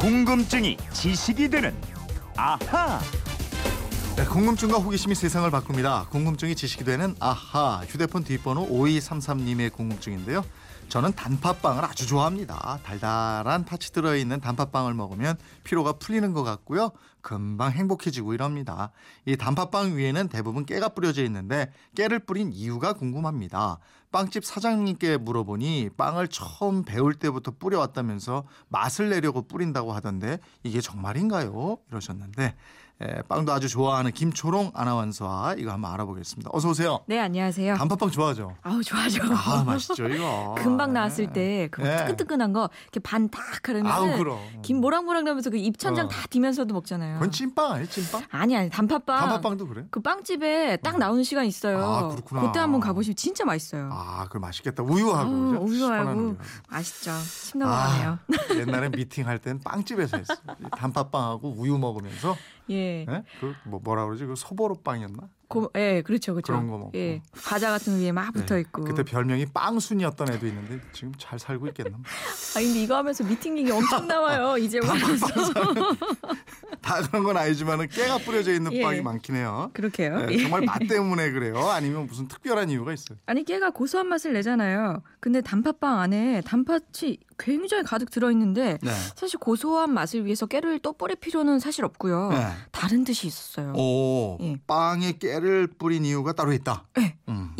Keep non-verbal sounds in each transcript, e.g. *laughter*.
궁금증이 지식이 되는 아하. 네, 궁금증과 호기심이 세상을 바꿉니다. 궁금증이 지식이 되는 아하 휴대폰 뒷번호 5233님의 궁금증인데요. 저는 단팥빵을 아주 좋아합니다. 달달한 팥이 들어있는 단팥빵을 먹으면 피로가 풀리는 것 같고요. 금방 행복해지고 이럽니다. 이 단팥빵 위에는 대부분 깨가 뿌려져 있는데 깨를 뿌린 이유가 궁금합니다. 빵집 사장님께 물어보니 빵을 처음 배울 때부터 뿌려왔다면서 맛을 내려고 뿌린다고 하던데 이게 정말인가요? 이러셨는데 에, 빵도 아주 좋아하는 김초롱 아나운서와 이거 한번 알아보겠습니다. 어서 오세요. 네, 안녕하세요. 단팥빵 좋아하죠? 아우, 좋아죠. 아 맛있죠 이거. *laughs* 금방 나왔을 때그 네. 뜨끈뜨끈한 거 이렇게 반탁 하려면 아우 그럼. 김 모락모락 나면서 그 입천장 어. 다 디면서도 먹잖아요. 그건 찐빵 아니에요 찐빵? 아니 아니 단팥빵. 단팥빵도 그래? 그 빵집에 딱 나오는 시간 있어요. 아, 그렇구나. 그때 한번 가보시면 진짜 맛있어요. 아 그거 맛있겠다. 우유하고 아우, 그죠? 우유하고 우유. 맛있죠. 침 넘어가네요. 아, *laughs* 옛날에 미팅 할 땐 빵집에서 했어. 이 단팥빵하고 우유 먹으면서 예. 예? 그뭐 뭐라 그러지? 그 소보로 빵이었나? 고, 예, 그렇죠, 그렇죠. 그런 거 먹고. 예, 과자 같은 거 위에 막 붙어 네. 있고. 그때 별명이 빵순이었던 애도 있는데 지금 잘 살고 있겠나? 아 근데 이거 하면서 미팅 얘기 엄청 나와요. 이제 와서. 다 그런 건 아니지만은 깨가 뿌려져 있는 예. 빵이 많긴 해요. 그렇게요. 네, 예. 정말 맛 때문에 그래요? 아니면 무슨 특별한 이유가 있어요? 아니 깨가 고소한 맛을 내잖아요. 근데 단팥빵 안에 단팥이 굉장히 가득 들어 있는데 네. 사실 고소한 맛을 위해서 깨를 또 뿌릴 필요는 사실 없고요. 네. 다른 뜻이 있었어요. 오, 예. 빵에 깨를 뿌린 이유가 따로 있다. 네.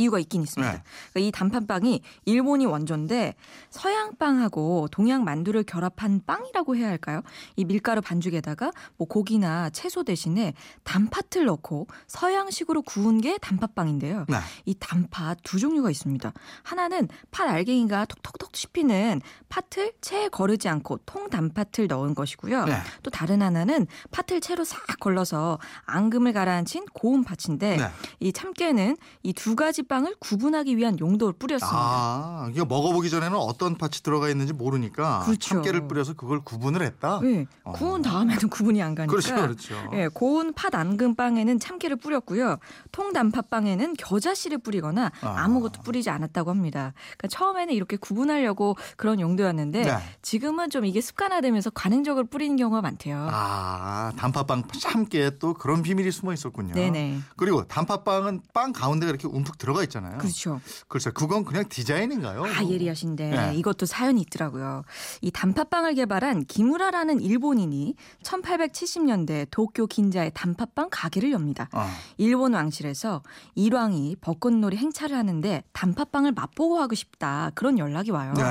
음. 이유가 있긴 있습니다. 네. 그러니까 이 단팥빵이 일본이 원조인데 서양 빵하고 동양 만두를 결합한 빵이라고 해야 할까요? 이 밀가루 반죽에다가 뭐 고기나 채소 대신에 단팥을 넣고 서양식으로 구운 게 단팥빵인데요. 네. 이 단팥 두 종류가 있습니다. 하나는 팥 알갱이가 톡톡톡 씹히는 팥을 채에 거르지 않고 통 단팥을 넣은 것이고요. 네. 또 다른 하나는 팥을 채로 싹 걸러서 앙금을 가라앉힌 고운 팥인데 네. 이 참깨는 이 두 가지 빵을 구분하기 위한 용도를 뿌렸습니다. 아, 이거 먹어보기 전에는 어떤 팥이 들어가 있는지 모르니까 그렇죠. 참깨를 뿌려서 그걸 구분을 했다. 네, 어. 구운 다음에는 구분이 안 가니까. 그렇죠, 그렇죠. 예, 고운 팥 앙금 빵에는 참깨를 뿌렸고요. 통 단팥 빵에는 겨자씨를 뿌리거나 아. 아무것도 뿌리지 않았다고 합니다. 그러니까 처음에는 이렇게 구분하려고 그런 용도였는데 네. 지금은 좀 이게 습관화되면서 관행적으로 뿌리는 경우가 많대요. 아, 단팥빵 참깨에 또 그런 비밀이 숨어 있었군요. 네네. 그리고 단팥빵은 빵 가운데가 이렇게 움푹 들어가 있잖아요. 그렇죠. 글쎄, 그건 그냥 디자인인가요? 아 예리하신데 네. 이것도 사연이 있더라고요. 이 단팥빵을 개발한 기무라라는 일본인이 1870년대 도쿄 긴자에 단팥빵 가게를 엽니다. 어. 일본 왕실에서 일왕이 벚꽃놀이 행차를 하는데 단팥빵을 맛보고 하고 싶다 그런 연락이 와요. 네.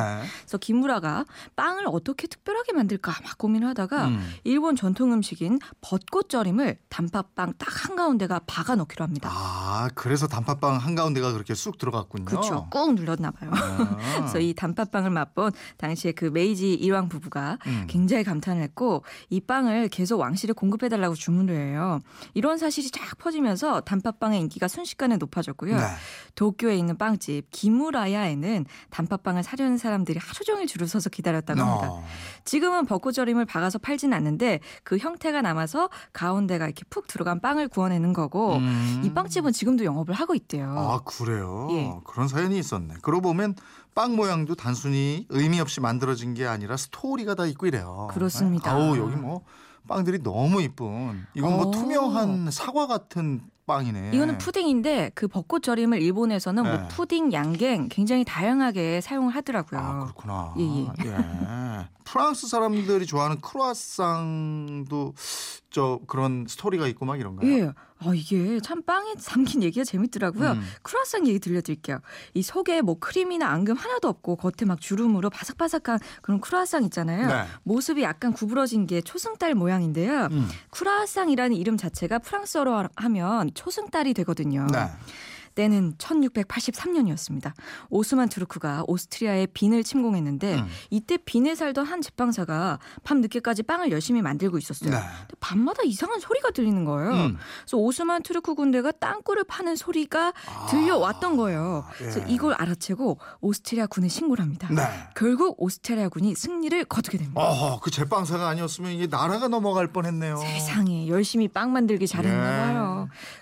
그래서 김무라가 빵을 어떻게 특별하게 만들까 막 고민을 하다가 음. 일본 전통 음식인 벚꽃절임을 단팥빵 딱 한 가운데가 박아 넣기로 합니다. 아, 그래서 단팥빵 한 가운데 가 그렇게 쑥 들어갔군요. 그렇죠. 꾹 눌렀나 봐요. 아. *laughs* 그래서 이 단팥빵을 맛본 당시에 그 메이지 일왕 부부가 음. 굉장히 감탄을 했고 이 빵을 계속 왕실에 공급해 달라고 주문을 해요. 이런 사실이 쫙 퍼지면서 단팥빵의 인기가 순식간에 높아졌고요. 네. 도쿄에 있는 빵집 기무라야에는 단팥빵을 사려는 사람들이 하루 종일 줄을 서서 기다렸다고 합니다. 어. 지금은 벚꽃절임을 박아서 팔진 않는데 그 형태가 남아서 가운데가 이렇게 푹 들어간 빵을 구워내는 거고 음. 이 빵집은 지금도 영업을 하고 있대요. 아 그래요? 예. 그런 사연이 있었네. 그러고 보면 빵 모양도 단순히 의미 없이 만들어진 게 아니라 스토리가 다 있고 이래요. 그렇습니다. 아우 여기 뭐 빵들이 너무 이쁜. 이건 뭐 어. 투명한 사과 같은 빵이네. 이거는 푸딩인데 그 벚꽃 절임을 일본에서는 네. 뭐 푸딩, 양갱 굉장히 다양하게 사용을 하더라고요. 아 그렇구나. 예, 예. 예. 프랑스 사람들이 좋아하는 크루아상도 저 그런 스토리가 있고 막 이런가요? 예. 아, 이게 참 빵에 담긴 얘기가 재밌더라고요. 음. 크루아상 얘기 들려드릴게요. 이 속에 뭐 크림이나 앙금 하나도 없고 겉에 막 주름으로 바삭바삭한 그런 크루아상 있잖아요. 네. 모습이 약간 구부러진 게 초승달 모양인데요. 음. 크루아상이라는 이름 자체가 프랑스어로 하면 초승달이 되거든요. 네. 때는 1683년이었습니다. 오스만 투르크가 오스트리아의 빈을 침공했는데 음. 이때 빈에 살던 한 제빵사가 밤 늦게까지 빵을 열심히 만들고 있었어요. 네. 밤마다 이상한 소리가 들리는 거예요. 음. 그래서 오스만 투르크 군대가 땅굴을 파는 소리가 들려왔던 거예요. 그래서 예. 이걸 알아채고 오스트리아 군에 신고를 합니다. 네. 결국 오스트리아 군이 승리를 거두게 됩니다. 어허, 그 제빵사가 아니었으면 이게 나라가 넘어갈 뻔했네요. 세상에 열심히 빵 만들기 잘했나 예. 봐요.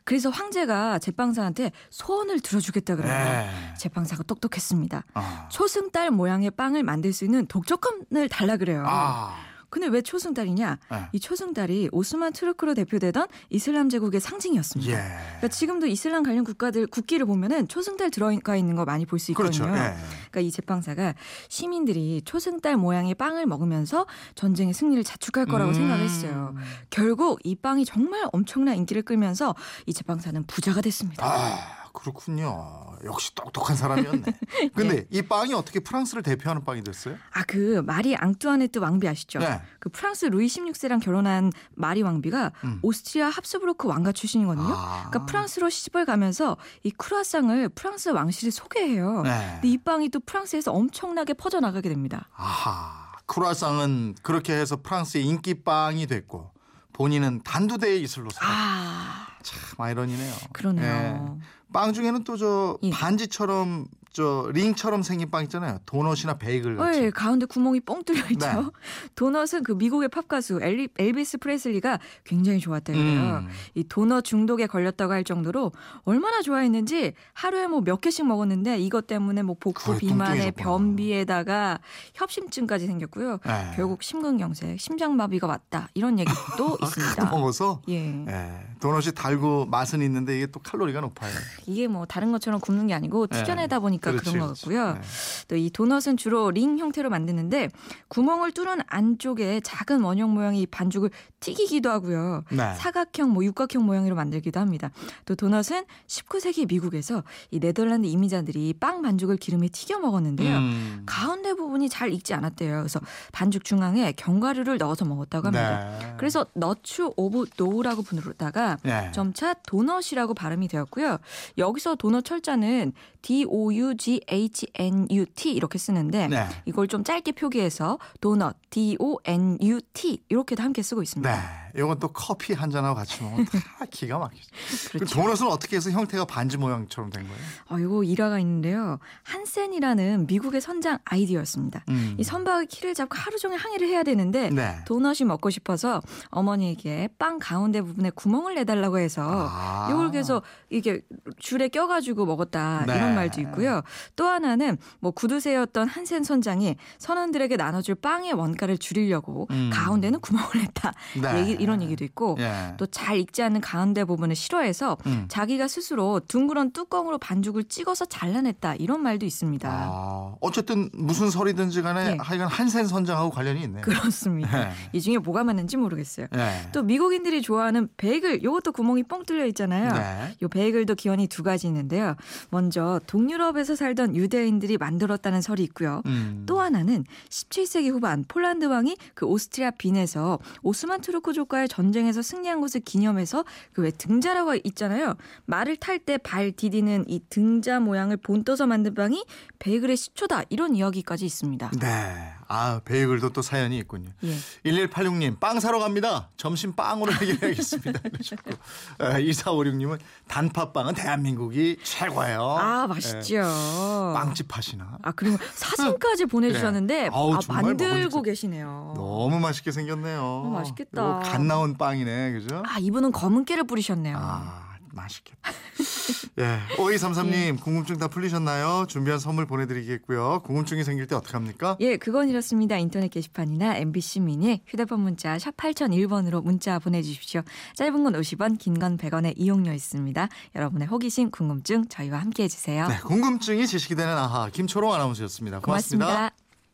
그래서 황제가 제빵사한테 소원을 들어주겠다 그래요. 네. 제빵사가 똑똑했습니다. 아. 초승달 모양의 빵을 만들 수 있는 독점권을 달라 그래요. 아. 근데 왜 초승달이냐? 네. 이 초승달이 오스만 투르크로 대표되던 이슬람 제국의 상징이었습니다. 예. 그러니까 지금도 이슬람 관련 국가들 국기를 보면은 초승달 들어가 있는 거 많이 볼 수 있거든요. 그렇죠. 예. 그러니까 이 제빵사가 시민들이 초승달 모양의 빵을 먹으면서 전쟁의 승리를 자축할 거라고 음. 생각했어요. 결국 이 빵이 정말 엄청난 인기를 끌면서 이 제빵사는 부자가 됐습니다. 아, 그렇군요. 역시 똑똑한 사람이었네. *laughs* 근데 예. 이 빵이 어떻게 프랑스를 대표하는 빵이 됐어요? 아, 그 마리 앙뚜아네트 왕비 아시죠? 네. 그 프랑스 루이 16세랑 결혼한 마리 왕비가 음. 오스트리아 합스부르크 왕가 출신이거든요. 아. 그러니까 프랑스로 시집을 가면서 이 크루아상을 프랑스 왕실에 소개해요. 네. 근데 이 빵이 또 프랑스에서 엄청나게 퍼져나가게 됩니다. 아하. 크루아상은 그렇게 해서 프랑스의 인기빵이 됐고 본인은 단두대의 이슬로 사라. 아, 참 아이러니네요. 그러네요. 예. 빵 중에는 또저 예. 반지처럼 저 링처럼 생긴 빵 있잖아요. 도넛이나 베이글 같이. 네, 가운데 구멍이 뻥 뚫려 있죠. 네. *laughs* 도넛은 그 미국의 팝 가수 엘리, 엘비스 프레슬리가 굉장히 좋아했대요. 음. 이 도넛 중독에 걸렸다고 할 정도로 얼마나 좋아했는지 하루에 뭐 몇 개씩 먹었는데 이것 때문에 뭐 복부 비만에. 변비에다가 협심증까지 생겼고요. 네. 결국 심근경색, 심장마비가 왔다 이런 얘기도 *laughs* 있습니다. 아, 먹어서 예. 예. 도넛이 달고 맛은 있는데 이게 또 칼로리가 높아요. 이게 뭐 다른 것처럼 굽는 게 아니고 네. 튀겨내다 보니까 그렇지, 그런 것. 같고요. 네. 또이 도넛은 주로 링 형태로 만드는데 구멍을 뚫은 안쪽에 작은 원형 모양의 이 반죽을 튀기기도 하고요. 네. 사각형, 뭐 육각형 모양으로 만들기도 합니다. 또 도넛은 19세기 미국에서 이 네덜란드 이민자들이 빵 반죽을 기름에 튀겨 먹었는데요. 음. 가운데 부분이 잘 익지 않았대요. 그래서 반죽 중앙에 견과류를 넣어서 먹었다고 합니다. 네. 그래서 nuts of dough라고 부르다가 네. 점차 도넛이라고 발음이 되었고요. 여기서 도넛 철자는 D O U G H N U T 이렇게 쓰는데 네. 이걸 좀 짧게 표기해서 도넛 D O N U T 이렇게도 함께 쓰고 있습니다. 네. 이건 또 커피 한 잔하고 같이 먹으면 다 *laughs* 기가 막히죠. 그 그렇죠. 도넛은 어떻게 해서 형태가 반지 모양처럼 된 거예요? 어, 이거 일화가 있는데요. 한센이라는 미국의 선장 아이디어였습니다. 음. 이 선박의 키를 잡고 하루 종일 항해를 해야 되는데 네. 도넛이 먹고 싶어서 어머니에게 빵 가운데 부분에 구멍을 내달라고 해서 아. 이걸 그래서 이게 줄에 껴가지고 먹었다 네. 이런 말도 있고요. 또 하나는 뭐 구두쇠였던 한센 선장이 선원들에게 나눠줄 빵의 원가를 줄이려고 음. 가운데는 구멍을 냈다 네. 얘기, 이런 얘기도 있고 예. 또잘 익지 않은 가운데 부분을 싫어해서 음. 자기가 스스로 둥그런 뚜껑으로 반죽을 찍어서 잘라냈다 이런 말도 있습니다. 아, 어쨌든 무슨 설이든지 간에 네. 하여간 한센 선장하고 관련이 있네요. 그렇습니다. 네. 이 중에 뭐가 맞는지 모르겠어요. 네. 또 미국인들이 좋아하는 베이글 요것도 구멍이 뻥 뚫려 있잖아요. 네. 요 베이글도 기원이 두 가지 있는데요. 먼저 동유럽에서 살던 유대인들이 만들었다는 설이 있고요. 음. 또 하나는 17세기 후반 폴란드 왕이 그 오스트리아 빈에서 오스만 투르크족 과의 전쟁에서 승리한 것을 기념해서 그 왜 등자라고 있잖아요. 말을 탈 때 발 디디는 이 등자 모양을 본떠서 만든 빵이 베이글의 시초다 이런 이야기까지 있습니다. 네. 아, 베이글도 또 사연이 있군요. 예. 1186님, 빵 사러 갑니다. 점심 빵으로 해결해야겠습니다. *laughs* 이러셨고. 2456님은 단팥빵은 대한민국이 최고예요. 아 맛있죠. 네. 빵집 하시나? 아 그리고 사진까지 보내주셨는데 그래. 아우, 아, 만들고 계시네요. 너무 맛있게 생겼네요. 어, 맛있겠다. 갓 나온 빵이네. 그죠? 아 이분은 검은 깨를 뿌리셨네요. 아, 맛있겠다. *laughs* 예. 5233님, 궁금증 다 풀리셨나요? 준비한 선물 보내드리겠고요. 궁금증이 생길 때 어떡합니까? 예, 그건 이렇습니다. 인터넷 게시판이나 MBC 미니 휴대폰 문자 샵 8001번으로 문자 보내주십시오. 짧은 건 50원, 긴 건 100원의 이용료 있습니다. 여러분의 호기심, 궁금증 저희와 함께 해 주세요. 네, 궁금증이 지식이 되는 아하 김초롱 아나운서였습니다 고맙습니다. 고맙습니다.